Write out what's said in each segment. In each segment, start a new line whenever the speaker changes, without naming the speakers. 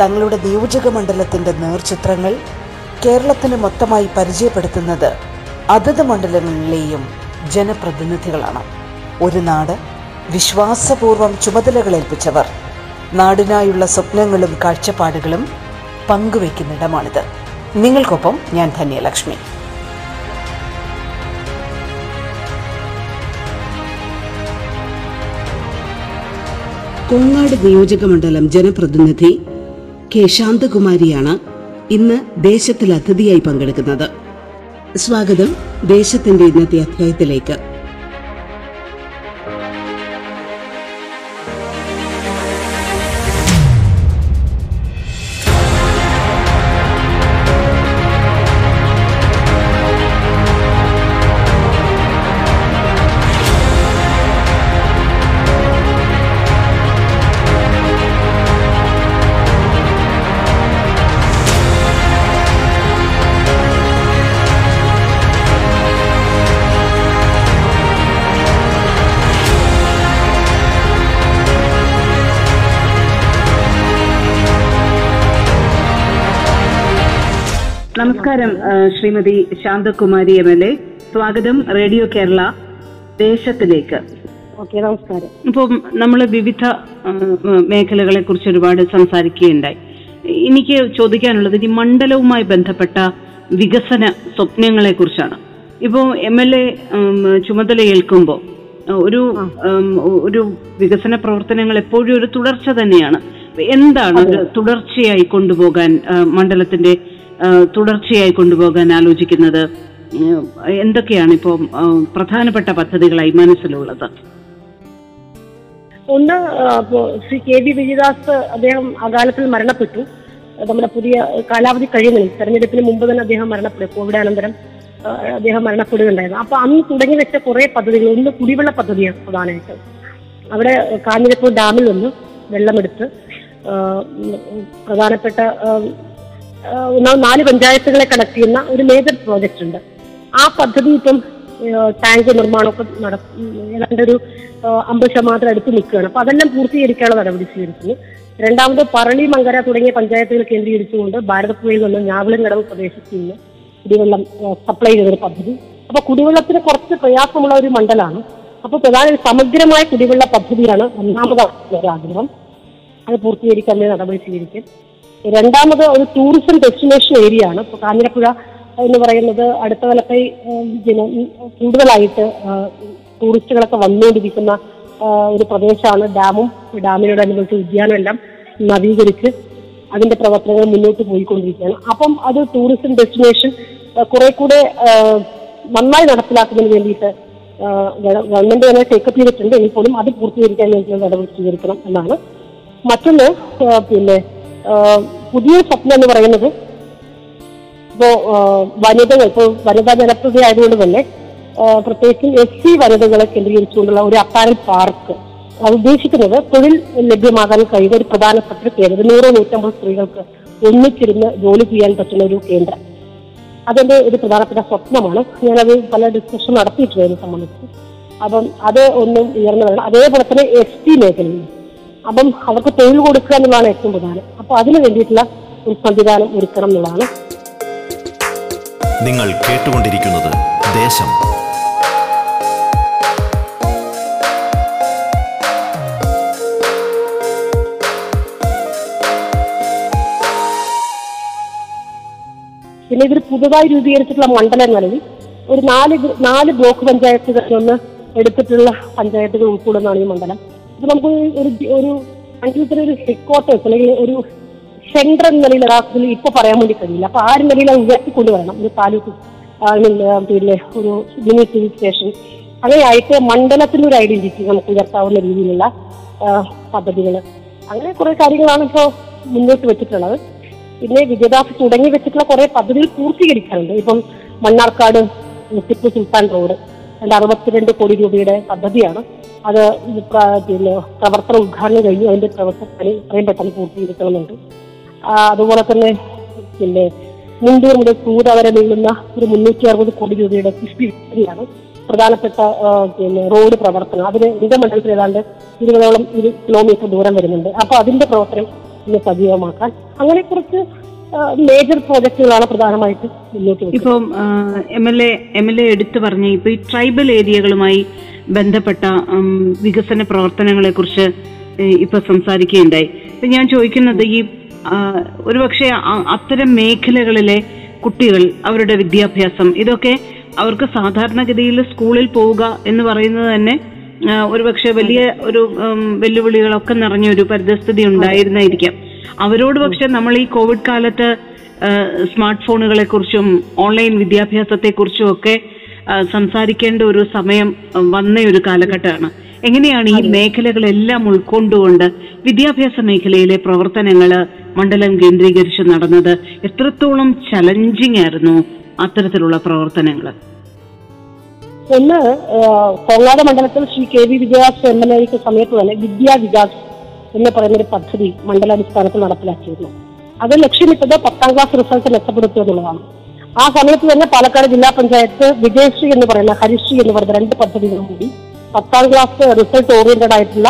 തങ്ങളുടെ നിയോജക മണ്ഡലത്തിന്റെ നേർചിത്രങ്ങൾ കേരളത്തിന് മൊത്തമായി പരിചയപ്പെടുത്തുന്നത് അതത് മണ്ഡലങ്ങളിലെയും ജനപ്രതിനിധികളാണ്. ഒരു നാട് വിശ്വാസപൂർവം ചുമതലകളേൽപ്പിച്ചവർ നാടിനായുള്ള സ്വപ്നങ്ങളും കാഴ്ചപ്പാടുകളും പങ്കുവയ്ക്കുന്നിടമാണിത്. നിങ്ങൾക്കൊപ്പം ഞാൻ ധന്യലക്ഷ്മി. കൊങ്ങാട് നിയോജക മണ്ഡലം ജനപ്രതിനിധി കെ ശാന്തകുമാരിയാണ് ഇന്ന് ദേശത്തിൽ അതിഥിയായി പങ്കെടുക്കുന്നത്. സ്വാഗതം ദേശത്തിന്റെ ഇന്നത്തെ അധ്യായത്തിലേക്ക്. നമസ്കാരം Shrimati Shanthakumari M L A. സ്വാഗതം റേഡിയോ കേരള ദേശത്തിലേക്ക്.
ഓക്കെ നമസ്കാരം.
ഇപ്പം നമ്മൾ വിവിധ മേഖലകളെ കുറിച്ച് ഒരുപാട് സംസാരിക്കുകയുണ്ടായി. എനിക്ക് ചോദിക്കാനുള്ളത് ഈ മണ്ഡലവുമായി ബന്ധപ്പെട്ട വികസന സ്വപ്നങ്ങളെ കുറിച്ചാണ്. ഇപ്പോൾ എം എൽ എ ചുമതലയേൽക്കുമ്പോൾ ഒരു ഒരു വികസന പ്രവർത്തനങ്ങൾ എപ്പോഴും ഒരു തുടർച്ച തന്നെയാണ്. എന്താണ് തുടർച്ചയായി കൊണ്ടുപോകാൻ മണ്ഡലത്തിന്റെ തുടർച്ചയായി കൊണ്ടുപോകാൻ ആലോചിക്കുന്നത്. എന്തൊക്കെയാണ് ഇപ്പോൾ പ്രധാനപ്പെട്ട പദ്ധതികളായി മനസ്സിലുള്ളത്?
ഒന്ന് ശ്രീ കെ വി വിജയദാസ് അദ്ദേഹം അകാലത്തിൽ മരണപ്പെട്ടു. നമ്മുടെ പുതിയ കാലാവധി കഴിയുന്നില്ല തെരഞ്ഞെടുപ്പിന് മുമ്പ് തന്നെ അദ്ദേഹം മരണപ്പെടും കോവിഡ് അനന്തരം അദ്ദേഹം മരണപ്പെടുകയുണ്ടായിരുന്നു. അപ്പൊ അന്ന് തുടങ്ങി വെച്ച കുറെ പദ്ധതികൾ ഒന്ന് കുടിവെള്ള പദ്ധതിയാണ് പ്രധാനമായിട്ട്. അവിടെ കാഞ്ഞിരപ്പൂർ ഡാമിൽ നിന്ന് വെള്ളമെടുത്ത് പ്രധാനപ്പെട്ട നാല് പഞ്ചായത്തുകളെ കണക്ട് ചെയ്യുന്ന ഒരു മേജർ പ്രോജക്റ്റ് ഉണ്ട്. ആ പദ്ധതി ഇപ്പം ടാങ്ക് നിർമ്മാണമൊക്കെ നട ഏതാണ്ട് ഒരു അമ്പത് ശതമാനത്തിന് അടുത്ത് നിൽക്കുകയാണ്. അപ്പൊ അതെല്ലാം പൂർത്തീകരിക്കാനുള്ള നടപടി സ്വീകരിക്കുന്നു. രണ്ടാമത് പറളി മങ്കര തുടങ്ങിയ പഞ്ചായത്തുകൾ കേന്ദ്രീകരിച്ചുകൊണ്ട് ഭാരതപ്പുഴയിൽ നിന്ന് ഞാവിളങ്കടവ് പ്രദേശത്ത് നിന്ന് കുടിവെള്ളം സപ്ലൈ ചെയ്തൊരു പദ്ധതി. അപ്പൊ കുടിവെള്ളത്തിന് കുറച്ച് പ്രയാസമുള്ള ഒരു മണ്ഡലമാണ് അപ്പൊ പ്രധാന സമഗ്രമായ കുടിവെള്ള പദ്ധതിയാണ് ഒന്നാമത് ഒരാഗ്രഹം. അത് പൂർത്തീകരിക്കാൻ നടപടി സ്വീകരിക്കും. രണ്ടാമത് ഒരു ടൂറിസം ഡെസ്റ്റിനേഷൻ ഏരിയ ആണ്. ഇപ്പൊ കാഞ്ഞിരപ്പുഴ എന്ന് പറയുന്നത് അടുത്ത ഉം, കൂടുതലായിട്ട് ടൂറിസ്റ്റുകളൊക്കെ വന്നുകൊണ്ടിരിക്കുന്ന ഒരു പ്രദേശമാണ്. ഡാമും ഡാമിനോടനുബന്ധിച്ച് ഉദ്യാനം എല്ലാം നവീകരിച്ച് അതിന്റെ പ്രവർത്തനങ്ങൾ മുന്നോട്ട് പോയിക്കൊണ്ടിരിക്കുകയാണ്. അപ്പം അത് ടൂറിസം ഡെസ്റ്റിനേഷൻ കുറെ കൂടെ നന്നായി നടപ്പിലാക്കുന്നതിന് വേണ്ടിയിട്ട് ഗവൺമെന്റ് തന്നെ ടേക്കപ്പ് ചെയ്തിട്ടുണ്ട്. എങ്കിൽ പോലും അത് പൂർത്തീകരിക്കാൻ വേണ്ടി നടപടി സ്വീകരിക്കണം എന്നാണ്. മറ്റൊന്ന് പിന്നെ പുതിയ സ്വപ്നം എന്ന് പറയുന്നത് ഇപ്പോ വനിതകൾ ഇപ്പോൾ വനിതാ ജനപ്രതി ആയതുകൊണ്ട് തന്നെ പ്രത്യേകിച്ചും എസ് സി വനിതകളെ കേന്ദ്രീകരിച്ചുകൊണ്ടുള്ള ഒരു അപ്പാരൽ പാർക്ക്. ഉദ്ദേശിക്കുന്നത് തൊഴിൽ ലഭ്യമാകാൻ കഴിയുന്ന ഒരു പ്രധാനപ്പെട്ട കേന്ദ്രം. നൂറോ നൂറ്റമ്പത് സ്ത്രീകൾക്ക് ഒന്നിച്ചിരുന്ന് ജോലി ചെയ്യാൻ പറ്റുന്ന ഒരു കേന്ദ്രം. അതിന്റെ ഒരു പ്രധാനപ്പെട്ട സ്വപ്നമാണ്. ഞാനത് പല ഡിസ്കഷൻ നടത്തിയിട്ടുണ്ട് അതിനെ സംബന്ധിച്ച്. അപ്പം അത് ഒന്നും ഉയർന്നു വരണം അതേപോലെ തന്നെ എസ് ടി മേഖലയിൽ അപ്പം അവർക്ക് തൊഴിൽ കൊടുക്കുക എന്നുള്ളതാണ് ഏറ്റവും പ്രധാനം. അപ്പൊ അതിന് വേണ്ടിയിട്ടുള്ള ഒരു സംവിധാനം ഒരുക്കണം എന്നുള്ളതാണ്.
നിങ്ങൾ കേട്ടുകൊണ്ടിരിക്കുന്നത് ദേശം.
പിന്നെ ഇതൊരു പുതുതായി രൂപീകരിച്ചിട്ടുള്ള മണ്ഡലം നിലവിൽ ഒരു നാല് നാല് ബ്ലോക്ക് പഞ്ചായത്തുകളിൽ നിന്ന് എടുത്തിട്ടുള്ള പഞ്ചായത്തുകൾ ഉൾക്കൊള്ളുന്നതാണ് ഈ മണ്ഡലം. നമുക്ക് ഒരു ഒരു സംഗീതത്തിന് ഒരു ഹെഡ്ക്വാർട്ടേഴ്സ് അല്ലെങ്കിൽ ഒരു സെൻട്രൽ എന്ന നിലയിൽ യഥാർത്ഥത്തിൽ ഇപ്പൊ പറയാൻ വേണ്ടി കഴിയില്ല. അപ്പൊ ആ ഒരു നിലയിൽ അത് ഉയർത്തിക്കൊണ്ടുവരണം. ഒരു താലൂക്ക് പിന്നെ ഒരു മിനി സിവിൽ സ്റ്റേഷൻ. അങ്ങനെയായിട്ട് മണ്ഡലത്തിന്റെ ഒരു ഐഡന്റിറ്റി നമുക്ക് ഉയർത്താവുന്ന രീതിയിലുള്ള പദ്ധതികൾ. അങ്ങനെ കുറെ കാര്യങ്ങളാണ് ഇപ്പോൾ മുന്നോട്ട് വെച്ചിട്ടുള്ളത്. പിന്നെ വിദ്യാഭ്യാസ തുടങ്ങി വെച്ചിട്ടുള്ള കുറെ പദ്ധതികൾ പൂർത്തീകരിക്കാറുണ്ട് ഇപ്പം മണ്ണാർക്കാട് ടിപ്പു സുൽത്താൻ റോഡ്. രണ്ട് അറുപത്തിരണ്ട് കോടി രൂപയുടെ പദ്ധതിയാണ്. അത് പിന്നെ പ്രവർത്തന ഉദ്ഘാടനം കഴിഞ്ഞു. അതിന്റെ പ്രവർത്തനം എത്രയും പെട്ടെന്ന് പൂർത്തീകരിക്കണമെന്നുണ്ട്. അതുപോലെ തന്നെ പിന്നെ മുണ്ടൂർ മുതൽ തൂത വരെ നീളുന്ന ഒരു മുന്നൂറ്റി അറുപത് കോടി രൂപയുടെ കൃഷി പദ്ധതിയാണ് പ്രധാനപ്പെട്ട പിന്നെ റോഡ് പ്രവർത്തനം. അതിന് എന്റെ മണ്ഡലത്തിൽ ഏതാണ്ട് ഇരുപതോളം ഇരു കിലോമീറ്റർ ദൂരം വരുന്നുണ്ട്. അപ്പൊ അതിന്റെ പ്രവർത്തനം ഇന്ന് സജീവമാക്കാൻ. അങ്ങനെ കുറച്ച് മേജർ പ്രോജക്റ്റുകളാണ് പ്രധാനമായിട്ട് മുന്നോട്ട്
ഇപ്പം M L A M L A എടുത്തു പറഞ്ഞ ഇപ്പൊ ഈ ട്രൈബൽ ഏരിയകളുമായി ബന്ധപ്പെട്ട വികസന പ്രവർത്തനങ്ങളെ കുറിച്ച് ഇപ്പൊ സംസാരിക്കുകയുണ്ടായി. ഇപ്പൊ ഞാൻ ചോദിക്കുന്നത് ഈ ഒരുപക്ഷെ അത്തരം മേഖലകളിലെ കുട്ടികൾ അവരുടെ വിദ്യാഭ്യാസം ഇതൊക്കെ അവർക്ക് സാധാരണഗതിയിൽ സ്കൂളിൽ പോവുക എന്ന് പറയുന്നത് തന്നെ ഒരുപക്ഷെ വലിയ ഒരു വെല്ലുവിളികളൊക്കെ നിറഞ്ഞ ഒരു പരിതസ്ഥിതി ഉണ്ടായിരുന്നായിരിക്കാം. അവരോട് പക്ഷെ നമ്മൾ ഈ കോവിഡ് കാലത്ത് സ്മാർട്ട് ഫോണുകളെ കുറിച്ചും ഓൺലൈൻ വിദ്യാഭ്യാസത്തെ കുറിച്ചും ഒക്കെ സംസാരിക്കേണ്ട ഒരു സമയം വന്ന ഒരു കാലഘട്ടമാണ്. എങ്ങനെയാണ് ഈ മേഖലകളെല്ലാം ഉൾക്കൊണ്ടുകൊണ്ട് വിദ്യാഭ്യാസ മേഖലയിലെ പ്രവർത്തനങ്ങൾ മണ്ഡലം കേന്ദ്രീകരിച്ച് നടന്നത്? എത്രത്തോളം ചലഞ്ചിങ് ആയിരുന്നു അത്തരത്തിലുള്ള പ്രവർത്തനങ്ങൾ
ഒന്ന് ഏഹ്, മണ്ഡലത്തിൽ ശ്രീ കെ വി വിജയാസ് എം എൽ എക്ക് സമയത്ത് തന്നെ വിദ്യാ വികാസ് എന്ന് പറയുന്ന ഒരു പദ്ധതി മണ്ഡലാടിസ്ഥാനത്തിൽ നടപ്പിലാക്കിയിരുന്നു. അത് ലക്ഷ്യമിട്ടത് പത്താം ക്ലാസ് റിസൾട്ട് മെച്ചപ്പെടുത്തുക എന്നുള്ളതാണ്. ആ സമയത്ത് തന്നെ പാലക്കാട് ജില്ലാ പഞ്ചായത്ത് വിജയശ്രീ എന്ന് പറയുന്ന ഹരിശ്രീ എന്ന് പറയുന്ന രണ്ട് പദ്ധതികളും കൂടി പത്താം ക്ലാസ് റിസൾട്ട് ഓറിയന്റഡ് ആയിട്ടുള്ള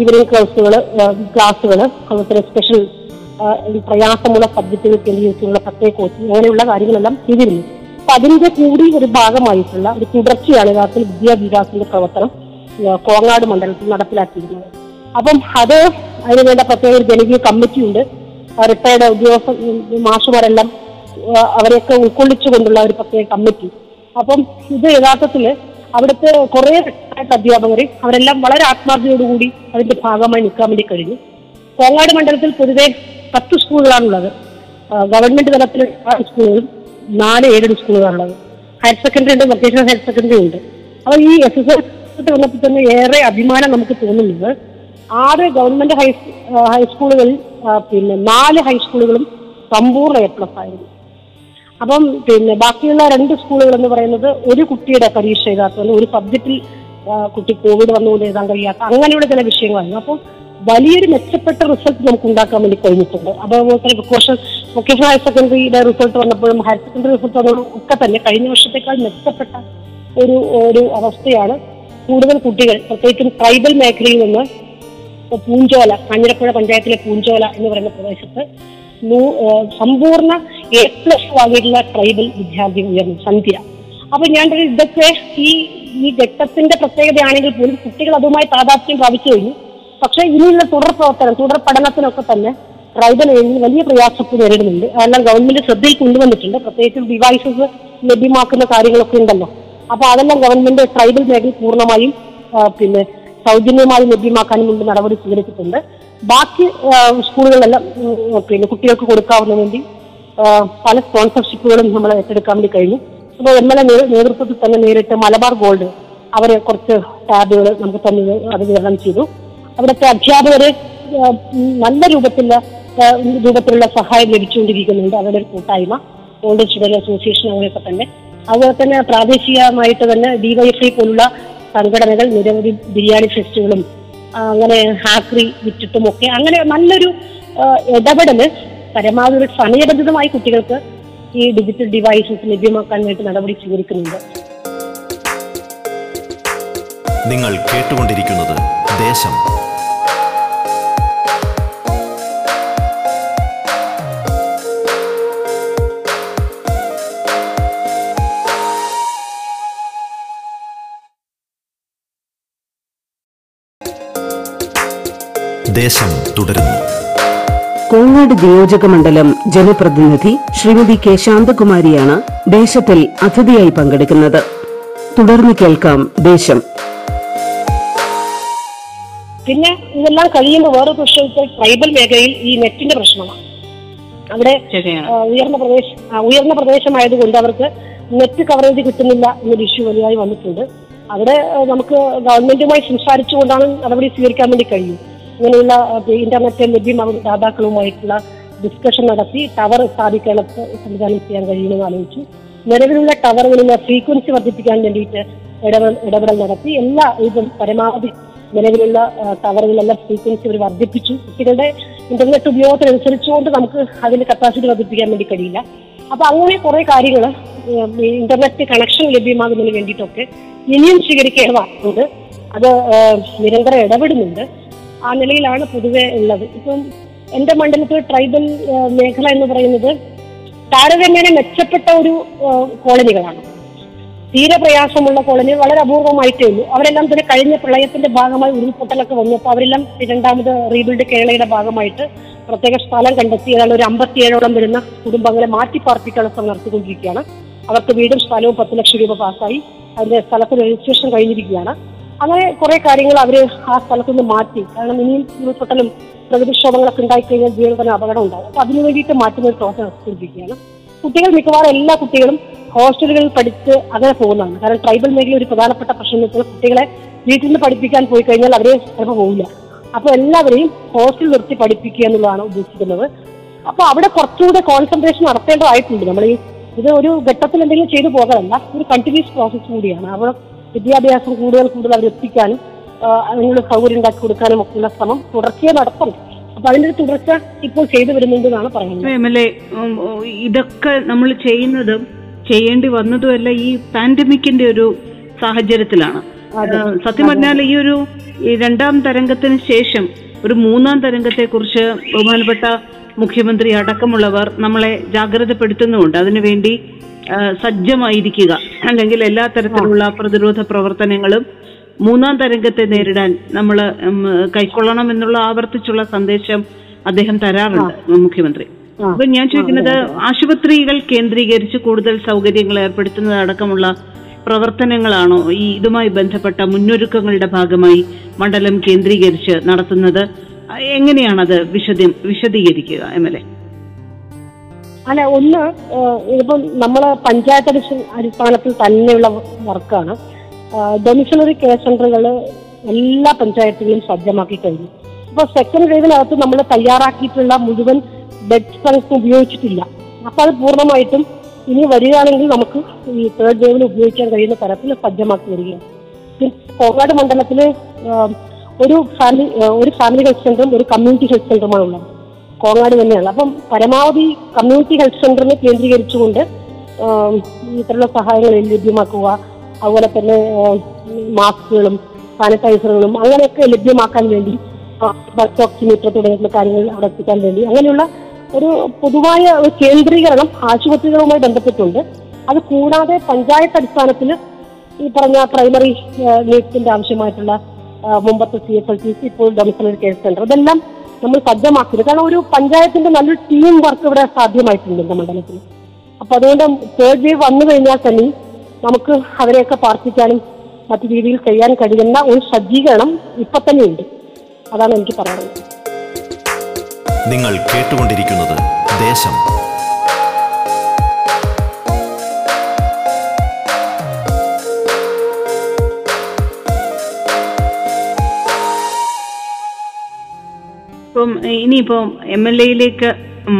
ഈവനിങ് ക്ലാസുകൾ ക്ലാസുകൾ അതുപോലെ സ്പെഷ്യൽ പ്രയാസമുള്ള സബ്ജക്റ്റുകൾ കേന്ദ്രീകരിച്ചുള്ള പ്രത്യേക കോച്ചിങ് അങ്ങനെയുള്ള കാര്യങ്ങളെല്ലാം ചെയ്തിരുന്നു. അപ്പൊ അതിന്റെ കൂടി ഒരു ഭാഗമായിട്ടുള്ള ഒരു തുടർച്ചയാണ് യഥാർത്ഥത്തിൽ വിദ്യാഭ്യാസത്തിന്റെ പ്രവർത്തനം കോങ്ങാട് മണ്ഡലത്തിൽ നടപ്പിലാക്കിയിരുന്നത് അപ്പം അത് അതിന് വേണ്ട പ്രത്യേക ഒരു ജനകീയ കമ്മിറ്റി ഉണ്ട്. റിട്ടയർഡ് ഉദ്യോഗസ്ഥ മാഷുമാരെല്ലാം അവരെയൊക്കെ ഉൾക്കൊള്ളിച്ചുകൊണ്ടുള്ള ഒരു പ്രത്യേക കമ്മിറ്റി അപ്പം ഇത് യഥാർത്ഥത്തിൽ അവിടുത്തെ കുറെ റിട്ടയർഡ് അധ്യാപകർ അവരെല്ലാം വളരെ ആത്മാർത്ഥതയോടുകൂടി അതിന്റെ ഭാഗമായി നിൽക്കാൻ വേണ്ടി കഴിഞ്ഞു. കോങ്ങാട് മണ്ഡലത്തിൽ പൊതുവെ പത്ത് സ്കൂളുകളാണുള്ളത്. ഗവൺമെന്റ് തലത്തിൽ ആറ് സ്കൂളുകളും നാല് ഏഴ് സ്കൂളുകളാണുള്ളത്. ഹയർ സെക്കൻഡറി ഉണ്ട് വൊക്കേഷണൽ ഹയർ സെക്കൻഡറി ഉണ്ട്. അപ്പോൾ ഈ എസ് എസ് എൽ വന്നപ്പോൾ തന്നെ ഏറെ അഭിമാനം നമുക്ക് തോന്നുന്നത് ആറ് ഗവൺമെന്റ് ഹൈ ഹൈസ്കൂളുകളിൽ പിന്നെ നാല് ഹൈസ്കൂളുകളും സമ്പൂർണ എ പ്ലസ് ആയിരുന്നു. അപ്പം പിന്നെ ബാക്കിയുള്ള രണ്ട് സ്കൂളുകൾ എന്ന് പറയുന്നത് ഒരു കുട്ടിയുടെ പരീക്ഷ എഴുതാത്ത ഒരു സബ്ജക്റ്റിൽ കുട്ടി കോവിഡ് വന്നുകൊണ്ട് എഴുതാൻ കഴിയാത്ത അങ്ങനെയുള്ള ചില വിഷയങ്ങളായിരുന്നു. അപ്പോൾ വലിയൊരു മെച്ചപ്പെട്ട റിസൾട്ട് നമുക്ക് ഉണ്ടാക്കാൻ വേണ്ടി കഴിഞ്ഞിട്ടുണ്ട്. അതുപോലെ തന്നെ വൊക്കേഷൻ വൊക്കേഷണൽ ഹയർ സെക്കൻഡറിയുടെ റിസൾട്ട് വന്നപ്പോഴും ഹയർ സെക്കൻഡറി റിസൾട്ട് വന്നപ്പോഴും ഒക്കെ തന്നെ കഴിഞ്ഞ വർഷത്തേക്കാൾ മെച്ചപ്പെട്ട ഒരു ഒരു അവസ്ഥയാണ് കൂടുതൽ കുട്ടികൾ പ്രത്യേകിച്ചും ട്രൈബൽ മേഖലയിൽ നിന്ന് പൂഞ്ചോല കാഞ്ഞിരപ്പുഴ പഞ്ചായത്തിലെ പൂഞ്ചോല എന്ന് പറയുന്ന പ്രദേശത്ത് സമ്പൂർണ എ പ്ലസ് വാങ്ങിയിട്ടുള്ള ട്രൈബൽ വിദ്യാർത്ഥി ഉയർന്നു സന്ധ്യ. അപ്പൊ ഞാൻ ഇതൊക്കെ ഈ ഈ ഘട്ടത്തിന്റെ പ്രത്യേകതയാണെങ്കിൽ പോലും കുട്ടികൾ അതുമായി താതാത്മ്യം പ്രാപിച്ചു കഴിഞ്ഞു. പക്ഷെ ഇനിയുള്ള തുടർ പ്രവർത്തനം തുടർ പഠനത്തിനൊക്കെ തന്നെ ട്രൈബൽ ഏരിയയിൽ വലിയ പ്രയാസത്തിൽ നേരിടുന്നുണ്ട്. അതെല്ലാം ഗവൺമെന്റ് ശ്രദ്ധയിൽ കൊണ്ടുവന്നിട്ടുണ്ട്. പ്രത്യേകിച്ച് ഡിവൈസസ് ലഭ്യമാക്കുന്ന കാര്യങ്ങളൊക്കെ ഉണ്ടല്ലോ. അപ്പൊ അതെല്ലാം ഗവൺമെന്റ് ട്രൈബൽ മേഖല പൂർണമായും പിന്നെ സൗജന്യമായി ലഭ്യമാക്കാനും മുമ്പ് നടപടി സ്വീകരിച്ചിട്ടുണ്ട്. ബാക്കി സ്കൂളുകളെല്ലാം പിന്നെ കുട്ടികൾക്ക് കൊടുക്കാവുന്ന വേണ്ടി പല സ്പോൺസർഷിപ്പുകളും നമ്മൾ ഏറ്റെടുക്കാൻ വേണ്ടി കഴിഞ്ഞു. അപ്പോൾ എം എൽ എ നേതൃത്വത്തിൽ തന്നെ നേരിട്ട് മലബാർ ഗോൾഡ് അവരെ കുറച്ച് ടാബുകൾ നമുക്ക് തന്നെ അത് വിതരണം ചെയ്തു. അവിടുത്തെ അധ്യാപകരെ നല്ല രൂപത്തിലുള്ള ആ, രൂപത്തിലുള്ള സഹായം ലഭിച്ചുകൊണ്ടിരിക്കുന്നുണ്ട് അവരുടെ ഒരു കൂട്ടായ്മ. ഓൾഡ് സ്റ്റുഡന്റ് അസോസിയേഷൻ അങ്ങനെയൊക്കെ തന്നെ. അതുപോലെ തന്നെ പ്രാദേശികമായിട്ട് തന്നെ ഡിവൈഎഫ്ഐ പോലുള്ള സംഘടനകൾ നിരവധി ബിരിയാണി ഫെസ്റ്റുകളും അങ്ങനെ ഹാക്രി വിറ്റിട്ടും ഒക്കെ അങ്ങനെ നല്ലൊരു ഇടപെടൽ പരമാവധി സമയബന്ധിതമായി കുട്ടികൾക്ക് ഈ ഡിജിറ്റൽ ഡിവൈസസ് ലഭ്യമാക്കാൻ വേണ്ടി നടപടി സ്വീകരിക്കുന്നുണ്ട്.
നിങ്ങൾ കേട്ടുകൊണ്ടിരിക്കുന്നത് ദേശം. ദേശം തുടരുന്നു.
കോങ്ങാട് നിയോജക മണ്ഡലം ജനപ്രതിനിധി ശ്രീമതി കെ. ശാന്തകുമാരിയാണ് ദേശത്തിൽ അതിഥിയായി പങ്കെടുക്കുന്നത്. തുടർന്ന് കേൾക്കാം ദേശം.
പിന്നെ ഇതെല്ലാം കഴിയുമ്പോൾ വേറെ പ്രശ്നം ഇപ്പോൾ ട്രൈബൽ മേഖലയിൽ ഈ നെറ്റിന്റെ പ്രശ്നമാണ്. അവിടെ ഉയർന്ന പ്രദേശ ഉയർന്ന പ്രദേശമായതുകൊണ്ട് അവർക്ക് നെറ്റ് കവറേജ് കിട്ടുന്നില്ല എന്നൊരു ഇഷ്യൂ വലിയതായി വന്നിട്ടുണ്ട്. അവിടെ നമുക്ക് ഗവൺമെന്റുമായി സംസാരിച്ചുകൊണ്ടാണ് നടപടി സ്വീകരിക്കാൻ വേണ്ടി കഴിയും. ഇങ്ങനെയുള്ള ഇന്റർനെറ്റ് ലഭ്യമാകുന്ന ദാതാക്കളുമായിട്ടുള്ള ഡിസ്കഷൻ നടത്തി ടവർ സ്ഥാപിക്കാൻ സംവിധാനം ചെയ്യാൻ കഴിയുമെന്ന് ആലോചിച്ചു. നിലവിലുള്ള ടവറുകളിലെ ഫ്രീക്വൻസി വർദ്ധിപ്പിക്കാൻ വേണ്ടിയിട്ട് ഇടപെടൽ നടത്തി. എല്ലാ ഇതും പരമാവധി നിലവിലുള്ള ടവറുകളെല്ലാം ഫ്രീക്വൻസി അവർ വർദ്ധിപ്പിച്ചു. കുട്ടികളുടെ ഇന്റർനെറ്റ് ഉപയോഗത്തിനനുസരിച്ചുകൊണ്ട് നമുക്ക് അതിന്റെ കപ്പാസിറ്റി വർദ്ധിപ്പിക്കാൻ വേണ്ടി കഴിയില്ല. അപ്പൊ അങ്ങനെ കുറെ കാര്യങ്ങൾ ഇന്റർനെറ്റ് കണക്ഷൻ ലഭ്യമാകുന്നതിന് വേണ്ടിയിട്ടൊക്കെ ഇനിയും സ്വീകരിക്കേണ്ടതുണ്ട്. അത് നിരന്തരം ഇടപെടുന്നുണ്ട്. ആ നിലയിലാണ് പൊതുവെ ഉള്ളത്. ഇപ്പം എന്റെ മണ്ഡലത്തിൽ ട്രൈബൽ മേഖല എന്ന് പറയുന്നത് താരതമ്യേന മെച്ചപ്പെട്ട ഒരു കോളനികളാണ്. തീരെ പ്രയാസമുള്ള കോളനി വളരെ അപൂർവമായിട്ടേ ഉള്ളൂ. അവരെല്ലാം തന്നെ കഴിഞ്ഞ പ്രളയത്തിന്റെ ഭാഗമായി ഉരുൾപൊട്ടലൊക്കെ വന്നപ്പോൾ അവരെല്ലാം രണ്ടാമത് റീബിൽഡ് കേരളയുടെ ഭാഗമായിട്ട് പ്രത്യേക സ്ഥലം കണ്ടെത്തി. ഏതാണ്ട് ഒരു അമ്പത്തിയേഴോളം വരുന്ന കുടുംബങ്ങളെ മാറ്റി പാർപ്പിക്കാനുള്ള ശ്രമം നടത്തിക്കൊണ്ടിരിക്കുകയാണ്. അവർക്ക് വീടും സ്ഥലവും പത്ത് ലക്ഷം രൂപ പാസ്സായി. അതിന്റെ സ്ഥലത്തിന് രജിസ്ട്രേഷൻ കഴിഞ്ഞിരിക്കുകയാണ്. അങ്ങനെ കുറെ കാര്യങ്ങൾ അവർ ആ സ്ഥലത്തു നിന്ന് മാറ്റി. കാരണം ഇനിയും ഉരുൾപൊട്ടലും പ്രകൃതിക്ഷോഭങ്ങളൊക്കെ ഉണ്ടായിക്കഴിഞ്ഞാൽ ജീവനത്തിന് അപകടം ഉണ്ടാകും. അപ്പൊ അതിനു വേണ്ടിയിട്ട് മാറ്റുന്ന ഒരു പ്രോസസ് നടത്തിക്കൊണ്ടിരിക്കുകയാണ് കുട്ടികൾ മിക്കവാറും എല്ലാ കുട്ടികളും ഹോസ്റ്റലുകളിൽ പഠിച്ച് അങ്ങനെ പോകുന്നതാണ്. കാരണം ട്രൈബൽ മേഖല ഒരു പ്രധാനപ്പെട്ട പ്രശ്നം എന്ന് വെച്ചാൽ കുട്ടികളെ വീട്ടിൽ നിന്ന് പഠിപ്പിക്കാൻ പോയി കഴിഞ്ഞാൽ അവരെ ചിലപ്പോൾ പോകില്ല അപ്പൊ എല്ലാവരെയും ഹോസ്റ്റൽ നിർത്തി പഠിപ്പിക്കുക എന്നുള്ളതാണ് ഉദ്ദേശിക്കുന്നത്. അപ്പൊ അവിടെ കുറച്ചുകൂടെ കോൺസെൻട്രേഷൻ നടത്തേണ്ടതായിട്ടുണ്ട്. നമ്മൾ ഈ ഇത് ഒരു ഘട്ടത്തിൽ എന്തെങ്കിലും ചെയ്തു പോകാനല്ല ഒരു കണ്ടിന്യൂസ് പ്രോസസ് കൂടിയാണ്. അവിടെ വിദ്യാഭ്യാസം കൂടുതൽ കൂടുതൽ ആ, അതിനുള്ള സൗകര്യം ഉണ്ടാക്കി കൊടുക്കാനും ഒക്കെയുള്ള ശ്രമം തുടർച്ചയെ നടത്തണം അപ്പൊ അതിന്റെ തുടർച്ച ഇപ്പോൾ ചെയ്തു വരുന്നുണ്ട് എന്നാണ് പറയുന്നത്
എം എൽ എ ഇതൊക്കെ നമ്മൾ ചെയ്യുന്നതും ചെയ്യേണ്ടി വന്നതുമല്ല ഈ പാൻഡമിക്കിന്റെ ഒരു സാഹചര്യത്തിലാണ്. സത്യം പറഞ്ഞാൽ ഈ ഒരു രണ്ടാം തരംഗത്തിന് ശേഷം ഒരു മൂന്നാം തരംഗത്തെ കുറിച്ച് ബഹുമാനപ്പെട്ട മുഖ്യമന്ത്രി അടക്കമുള്ളവർ നമ്മളെ ജാഗ്രതപ്പെടുത്തുന്നുമുണ്ട്. അതിനുവേണ്ടി സജ്ജമായിരിക്കുക. അല്ലെങ്കിൽ എല്ലാ തരത്തിലുള്ള പ്രതിരോധ പ്രവർത്തനങ്ങളും മൂന്നാം തരംഗത്തെ നേരിടാൻ നമ്മൾ കൈക്കൊള്ളണം എന്നുള്ള ആവർത്തിച്ചുള്ള സന്ദേശം അദ്ദേഹം തരാറുണ്ട് മുഖ്യമന്ത്രി. അപ്പൊ ഞാൻ ചോദിക്കുന്നത് ആശുപത്രികൾ കേന്ദ്രീകരിച്ച് കൂടുതൽ സൗകര്യങ്ങൾ ഏർപ്പെടുത്തുന്നത് അടക്കമുള്ള പ്രവർത്തനങ്ങളാണോ ഈ ഇതുമായി ബന്ധപ്പെട്ട മുന്നൊരുക്കങ്ങളുടെ ഭാഗമായി മണ്ഡലം കേന്ദ്രീകരിച്ച് നടത്തുന്നത്? എങ്ങനെയാണത് വിശദം വിശദീകരിക്കുക എം എൽ എ?
അല്ല ഒന്ന് ഇപ്പം നമ്മൾ പഞ്ചായത്ത് അടിസ്ഥ- അടിസ്ഥാനത്തിൽ തന്നെയുള്ള വർക്കാണ്. ഡൊമിഷണറി കെയർ സെന്ററുകൾ എല്ലാ പഞ്ചായത്തുകളും സജ്ജമാക്കി കഴിഞ്ഞു. ഇപ്പൊ സെക്കൻഡ് വേവിനകത്ത് നമ്മൾ തയ്യാറാക്കിയിട്ടുള്ള മുഴുവൻ ബെഡ് സ്ട്രെങ്ത് ഉപയോഗിച്ചിട്ടില്ല. അപ്പൊ അത് പൂർണമായിട്ടും ഇനി വരികയാണെങ്കിൽ നമുക്ക് ഈ തേർഡ് വേവിൽ ഉപയോഗിക്കാൻ കഴിയുന്ന തരത്തിൽ സജ്ജമാക്കി വരികയാണ്. കോങ്ങാട് മണ്ഡലത്തിൽ ഒരു ഫാമിലി ഒരു ഫാമിലി ഹെൽത്ത് സെന്ററും ഒരു കമ്മ്യൂണിറ്റി ഹെൽത്ത് സെന്ററുമാണ് ഉള്ളത്. കോങ്ങാട് തന്നെയാണ്. അപ്പം പരമാവധി കമ്മ്യൂണിറ്റി ഹെൽത്ത് സെന്ററിനെ കേന്ദ്രീകരിച്ചുകൊണ്ട് ഇത്തരമുള്ള സഹായങ്ങൾ ലഭ്യമാക്കുക അതുപോലെ തന്നെ മാസ്കുകളും സാനിറ്റൈസറുകളും അങ്ങനെയൊക്കെ ലഭ്യമാക്കാൻ വേണ്ടി ബസ് ഓക്സിമീറ്റർ തുടങ്ങിയിട്ടുള്ള കാര്യങ്ങൾ അവിടെ എത്തിക്കാൻ വേണ്ടി അങ്ങനെയുള്ള ഒരു പൊതുവായ ഒരു കേന്ദ്രീകരണം ആശുപത്രികളുമായി ബന്ധപ്പെട്ടുണ്ട്. അത് കൂടാതെ പഞ്ചായത്ത് അടിസ്ഥാനത്തിൽ ഈ പറഞ്ഞ പ്രൈമറി നീറ്റിന്റെ ആവശ്യമായിട്ടുള്ള മുമ്പത്തെ C S L T C ഇപ്പോൾ ഡൊമിസൈൽ കെയർ സെന്റർ ഇതെല്ലാം നമ്മൾ സജ്ജമാക്കിയത് കാരണം ഒരു പഞ്ചായത്തിന്റെ നല്ലൊരു ടീം വർക്ക് ഇവിടെ സാധ്യമായിട്ടുണ്ട് നമ്മുടെ മണ്ഡലത്തിൽ. അപ്പൊ അതുകൊണ്ട് തേർഡ് വേവ് വന്നു കഴിഞ്ഞാൽ തന്നെ നമുക്ക് അവരെയൊക്കെ പാർപ്പിക്കാനും മറ്റു രീതിയിൽ ചെയ്യാൻ കഴിയുന്ന ഒരു സജ്ജീകരണം ഇപ്പൊ തന്നെയുണ്ട് അതാണ് എനിക്ക് പറയാനുള്ളത്.
നിങ്ങൾ കേട്ടുകൊണ്ടിരിക്കുന്നത് ദേശം
ഇപ്പം ഇനിയിപ്പോ എം എൽ എയിലേക്ക്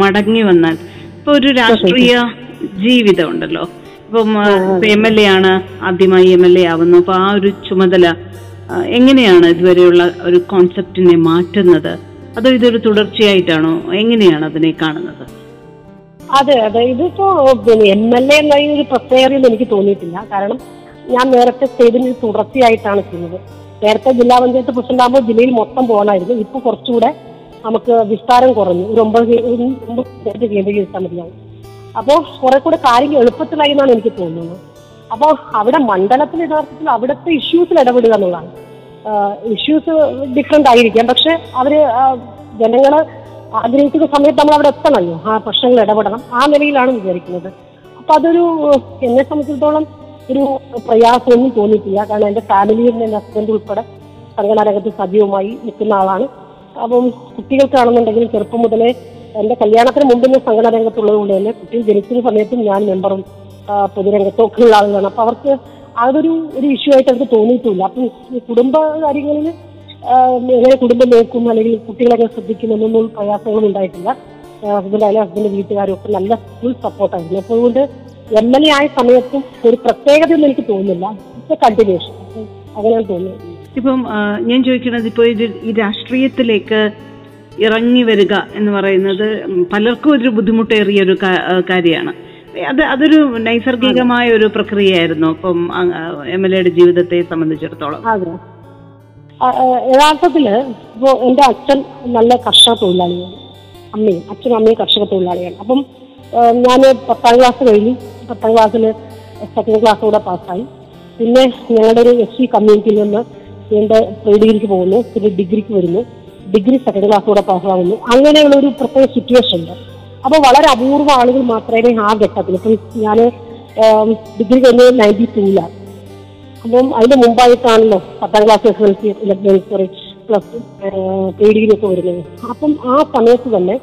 മടങ്ങി വന്നാൽ ഇപ്പൊ ഒരു രാഷ്ട്രീയ ജീവിതം ഉണ്ടല്ലോ ഇപ്പം എം എൽ എ ആണ് ആദ്യമായി എം എൽ എ ആവുന്നു അപ്പൊ ആ ഒരു ചുമതല എങ്ങനെയാണ് ഇതുവരെയുള്ള ഒരു കോൺസെപ്റ്റിനെ മാറ്റുന്നത്? അതോ ഇതൊരു തുടർച്ചയായിട്ടാണോ? എങ്ങനെയാണ് അതിനെ കാണുന്നത്?
അതെ അതെ ഇതിപ്പോ എം എൽ എ എന്ന ഒരു പ്രത്യേകതയൊന്നും എനിക്ക് തോന്നിയിട്ടില്ല. കാരണം ഞാൻ നേരത്തെ ചെയ്തതിന് തുടർച്ചയായിട്ടാണ് ചെയ്യുന്നത്. നേരത്തെ ജില്ലാ പഞ്ചായത്ത് പ്രസിഡന്റ് ആകുമ്പോൾ ജില്ലയിൽ മൊത്തം പോകണമായിരുന്നു. ഇപ്പൊ കുറച്ചുകൂടെ നമുക്ക് വിസ്താരം കുറഞ്ഞു. ഒരു ഒമ്പത് ഒമ്പത് കേന്ദ്ര കേന്ദ്രീകരിച്ചാൽ മതിയാവും അപ്പോൾ കുറെ കൂടെ കാര്യങ്ങൾ എളുപ്പത്തിലായി എന്നാണ് എനിക്ക് തോന്നുന്നത്. അപ്പോൾ അവിടെ മണ്ഡലത്തിൽ യഥാർത്ഥത്തിൽ അവിടുത്തെ ഇഷ്യൂസിൽ ഇടപെടുക എന്നുള്ളതാണ്. ഇഷ്യൂസ് ഡിഫറെന്റ് ആയിരിക്കാം. പക്ഷെ അവർ ജനങ്ങൾ ആഗ്രഹിക്കുന്ന സമയത്ത് നമ്മൾ അവിടെ എത്തണമല്ലോ. ആ പ്രശ്നങ്ങൾ ഇടപെടണം. ആ നിലയിലാണ് വിചാരിക്കുന്നത്. അപ്പൊ അതൊരു എന്നെ സംബന്ധിച്ചിടത്തോളം ഒരു പ്രയാസമൊന്നും തോന്നിയിട്ടില്ല. കാരണം എന്റെ ഫാമിലിയിൽ എന്റെ ഹസ്ബൻഡ് ഉൾപ്പെടെ സംഘടനാരംഗത്ത് സജീവമായി നിൽക്കുന്ന ആളാണ്. അപ്പം കുട്ടികൾക്കാണെന്നുണ്ടെങ്കിൽ ചെറുപ്പം മുതലേ എന്റെ കല്യാണത്തിന് മുമ്പ് ഞാൻ സംഘടന രംഗത്തുള്ളത് കൊണ്ട് തന്നെ കുട്ടികൾ ജനിക്കുന്ന സമയത്തും ഞാൻ മെമ്പറും പൊതുരംഗത്തൊക്കെ ഉള്ള ആളുകളാണ്. അപ്പൊ അവർക്ക് അതൊരു ഒരു ഇഷ്യൂ ആയിട്ട് അവർക്ക് തോന്നിയിട്ടില്ല. അപ്പം കുടുംബ കാര്യങ്ങളിൽ എങ്ങനെ കുടുംബം നോക്കും അല്ലെങ്കിൽ കുട്ടികളെങ്ങനെ ശ്രദ്ധിക്കും എന്നൊന്നും പ്രയാസങ്ങളും ഉണ്ടായിട്ടില്ല. ഹസ്ബൻഡ് ആയാലും ഹസ്ബൻഡ് വീട്ടുകാരും ഒക്കെ നല്ല ഫുൾ സപ്പോർട്ടായിരുന്നു അപ്പോൾ അതുകൊണ്ട് എം എൽ എ ആയ സമയത്തും ഒരു പ്രത്യേകതയൊന്നും എനിക്ക് തോന്നുന്നില്ല. ഇറ്റ്സ് കണ്ടിന്യൂഷൻ അങ്ങനെയാണ് തോന്നുന്നത്
ഇപ്പം ഞാൻ ചോദിക്കുന്നത് ഇപ്പോൾ ഇത് ഈ രാഷ്ട്രീയത്തിലേക്ക് ഇറങ്ങി വരിക എന്ന് പറയുന്നത് പലർക്കും ഒരു ബുദ്ധിമുട്ടേറിയ ഒരു കാര്യമാണ്. അത് അതൊരു നൈസർഗികമായ ഒരു പ്രക്രിയയായിരുന്നു ഇപ്പം എം എൽ എയുടെ ജീവിതത്തെ സംബന്ധിച്ചിടത്തോളം.
യഥാർത്ഥത്തിൽ ഇപ്പോ എന്റെ അച്ഛൻ നല്ല കർഷക തൊഴിലാളിയാണ്. അമ്മയും അച്ഛനും അമ്മയും കർഷക തൊഴിലാളിയാണ്. അപ്പം ഞാൻ പത്താം ക്ലാസ് കഴിഞ്ഞു. പത്താം ക്ലാസ്സിൽ സെക്കൻഡ് ക്ലാസ് കൂടെ പാസ്സായി പിന്നെ ഞങ്ങളുടെ ഒരു എസ് സി കമ്മ്യൂണിറ്റിയിൽ നിന്ന് എന്റെ പ്രീ ഡിഗ്രിക്ക് പോകുന്നു പിന്നെ ഡിഗ്രിക്ക് വരുന്നു. ഡിഗ്രി സെക്കൻഡ് ക്ലാസ് കൂടെ പാസ്സാവുന്നു അങ്ങനെയുള്ള ഒരു പ്രത്യേക സിറ്റുവേഷൻ ഉണ്ട്. അപ്പോൾ വളരെ അപൂർവ ആളുകൾ മാത്രമേ ആ ഘട്ടത്തിൽ ഇപ്പം ഞാൻ ഡിഗ്രി കഴിഞ്ഞത് നയന്റി ടൂലാണ് അപ്പം അതിന് മുമ്പായിട്ടാണല്ലോ പത്താം class S L C sorry plus pre degree ഒക്കെ വരുന്നത്. അപ്പം ആ സമയത്ത് തന്നെ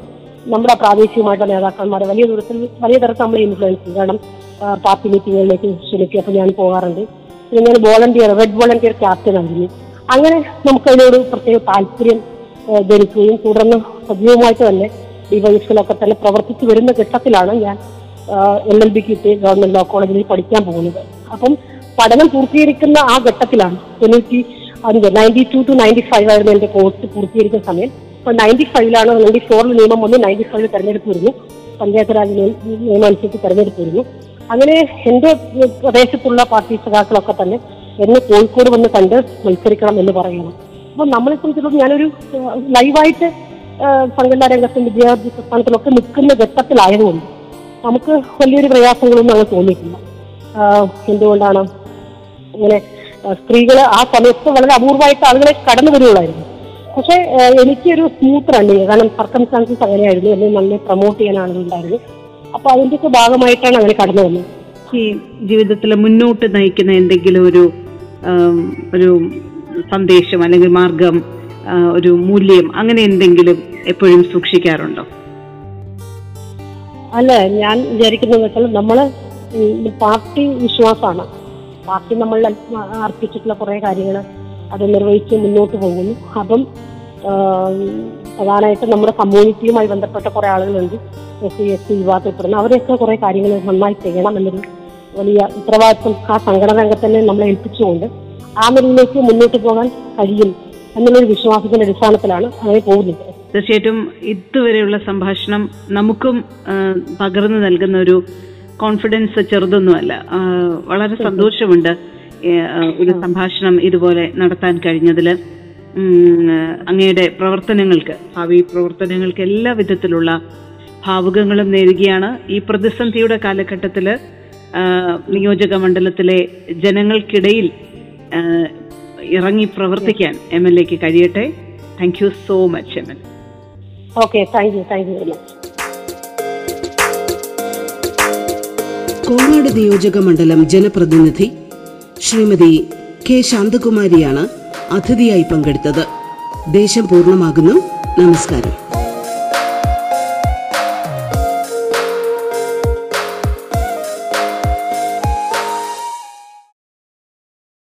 നമ്മുടെ പ്രാദേശികമായിട്ടുള്ള നേതാക്കന്മാരെ വലിയ ദൂരത്തിൽ വലിയ തരത്തിൽ നമ്മളെ ഇൻഫ്ലുവൻസ് കാരണം പാർട്ടി മീറ്റിങ്ങുകളിലേക്ക് ക്ഷണിക്കുക അപ്പം ഞാൻ പോകാറുണ്ട്. ഞാൻ വോളണ്ടിയർ റെഡ് വോളണ്ടിയർ ക്യാപ്റ്റൻ ആയിരുന്നു അങ്ങനെ നമുക്ക് അതിനോട് പ്രത്യേക താല്പര്യം ധരിക്കുകയും തുടർന്ന് സജീവമായിട്ട് തന്നെ ഡിവൈസിലൊക്കെ തന്നെ പ്രവർത്തിച്ചു വരുന്ന ഘട്ടത്തിലാണ് ഞാൻ എൽ എൽ ബി കിട്ടി ഗവൺമെന്റ് ലോ കോളേജിൽ പഠിക്കാൻ പോകുന്നത്. അപ്പം പഠനം പൂർത്തീകരിക്കുന്ന ആ ഘട്ടത്തിലാണ് തൊണ്ണൂറ്റി അഞ്ച് ninety two to ninety five ആയിരുന്നു എന്റെ കോഴ്സ് പൂർത്തീകരിക്കുന്ന സമയം. അപ്പൊ നയന്റി ഫൈവിലാണ് നയന്റി ഫോറിൽ നിയമം വന്ന് നയന്റി ഫൈവിൽ തെരഞ്ഞെടുപ്പ് വരുന്നു. പഞ്ചായത്ത് രാജ് നിയ- നിയമം അനുസരിച്ച് തെരഞ്ഞെടുപ്പ് വരുന്നു. അങ്ങനെ എന്റെ പ്രദേശത്തുള്ള പാർട്ടി സഖാക്കളൊക്കെ തന്നെ എന്നെ കോഴിക്കോട് വന്ന് കണ്ട് മത്സരിക്കണം എന്ന് പറയണം അപ്പൊ നമ്മളെ സംബന്ധിച്ചിടത്തോളം ഞാനൊരു ലൈവായിട്ട് സംഘടനാ രംഗത്തും വിദ്യാർത്ഥി സ്ഥാനത്തിലൊക്കെ നിൽക്കുന്ന ഘട്ടത്തിലായതുകൊണ്ട് നമുക്ക് വലിയൊരു പ്രയാസങ്ങളൊന്നും അങ്ങനെ തോന്നിയിട്ടില്ല. എന്തുകൊണ്ടാണ് ഇങ്ങനെ സ്ത്രീകൾ ആ സമയത്ത് വളരെ അപൂർവമായിട്ട് ആളുകളെ കടന്നു വരുള്ളായിരുന്നു പക്ഷെ എനിക്കൊരു സ്മൂത്ത് റണ്ണിങ് കാരണം സർക്കംസ്റ്റാൻസസ് അങ്ങനെയായിരുന്നു എന്നെ നല്ല പ്രൊമോട്ട് ചെയ്യാൻ ആളുകളുണ്ടായിരുന്നു. അപ്പൊ അതിന്റെയൊക്കെ ഭാഗമായിട്ടാണ് അങ്ങനെ കടന്നു വന്നത്.
ഈ ജീവിതത്തിൽ മുന്നോട്ട് നയിക്കുന്ന എന്തെങ്കിലും ഒരു ഒരു സന്ദേശം അല്ലെങ്കിൽ മാർഗം ഒരു മൂല്യം അങ്ങനെ എന്തെങ്കിലും എപ്പോഴും സൂക്ഷിക്കാറുണ്ടോ?
അല്ല ഞാൻ വിചാരിക്കുന്നത് വെച്ചാൽ നമ്മൾ പാർട്ടി വിശ്വാസമാണ്. പാർട്ടി നമ്മൾ അർപ്പിച്ചിട്ടുള്ള കുറെ കാര്യങ്ങൾ അത് നിർവഹിച്ച് മുന്നോട്ട് പോകുന്നു. അപ്പം പ്രധാനമായിട്ടും നമ്മുടെ കമ്മ്യൂണിറ്റിയുമായി ബന്ധപ്പെട്ട കുറെ ആളുകളുണ്ട്. എസ് സി എസ് ടി വിഭാഗത്തിൽപ്പെടുന്ന അവരെയൊക്കെ കുറെ കാര്യങ്ങൾ നന്നായി ചെയ്യണം എന്നൊരു വലിയ ഉത്തരവാദിത്വം ആ സംഘടന രംഗത്ത് തന്നെ നമ്മളെ ഏൽപ്പിച്ചുകൊണ്ട് ആ നിലയിലേക്ക് മുന്നോട്ട് പോകാൻ കഴിയും എന്നുള്ളൊരു വിശ്വാസത്തിന്റെ അടിസ്ഥാനത്തിലാണ് അങ്ങനെ പോകുന്നത്.
തീർച്ചയായിട്ടും ഇതുവരെയുള്ള സംഭാഷണം നമുക്കും പകർന്നു നൽകുന്ന ഒരു കോൺഫിഡൻസ് ചെറുതൊന്നുമല്ല. വളരെ സന്തോഷമുണ്ട് ഒരു സംഭാഷണം ഇതുപോലെ നടത്താൻ കഴിഞ്ഞതിൽ അങ്ങയുടെ പ്രവർത്തനങ്ങൾക്ക് ഭാവി പ്രവർത്തനങ്ങൾക്ക് എല്ലാ വിധത്തിലുള്ള ഭാവുകങ്ങളും നേരുകയാണ്. ഈ പ്രതിസന്ധിയുടെ കാലഘട്ടത്തിൽ നിയോജക മണ്ഡലത്തിലെ ജനങ്ങൾക്കിടയിൽ ഇറങ്ങി പ്രവർത്തിക്കാൻ എം എൽ എക്ക് കഴിയട്ടെ. Thank you so much M L.
Okay thank you thank you very much
Kongad നിയോജക മണ്ഡലം ജനപ്രതിനിധി ശ്രീമതി കെ ശാന്തകുമാരിയാണ് അതിഥിയായി പങ്കെടുത്തത്. ദേശം പൂർണമാകുന്നു. നമസ്കാരം.